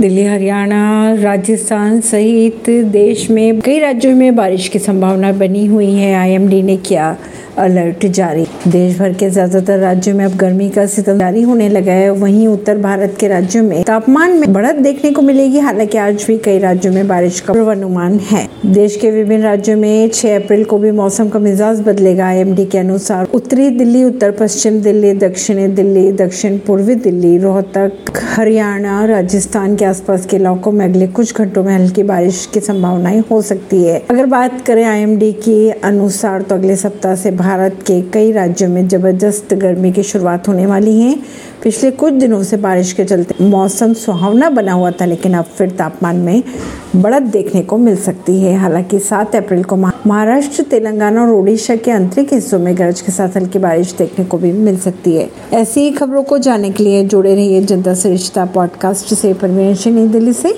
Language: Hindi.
दिल्ली, हरियाणा, राजस्थान सहित देश में कई राज्यों में बारिश की संभावना बनी हुई है। आईएमडी ने किया अलर्ट जारी। देश भर के ज़्यादातर राज्यों में अब गर्मी का सितम जारी होने लगा है। वहीं उत्तर भारत के राज्यों में तापमान में बढ़त देखने को मिलेगी। हालाँकि आज भी कई राज्यों में बारिश का पूर्वानुमान है। देश के विभिन्न राज्यों में 6 अप्रैल को भी मौसम का मिजाज बदलेगा। आई के अनुसार उत्तरी दिल्ली, उत्तर पश्चिम दिल्ली, दक्षिणी दिल्ली, दक्षिण पूर्वी दिल्ली, रोहतक, हरियाणा, राजस्थान के आसपास के इलाकों में अगले कुछ घंटों में हल्की बारिश की संभावनाएँ हो सकती है। अगर बात करें आईएमडी के अनुसार तो अगले सप्ताह से भारत के कई राज्यों में ज़बरदस्त गर्मी की शुरुआत होने वाली है। पिछले कुछ दिनों से बारिश के चलते मौसम सुहावना बना हुआ था, लेकिन अब फिर तापमान में बढ़त देखने को मिल सकती है। हालाँकि 7 अप्रैल को महाराष्ट्र, तेलंगाना और ओडिशा के आंतरिक हिस्सों में गरज के साथ हल्की बारिश देखने को भी मिल सकती है। ऐसी ही खबरों को जानने के लिए जुड़े रहिए जनता से रिश्ता पॉडकास्ट से। परवीन नई दिल्ली से।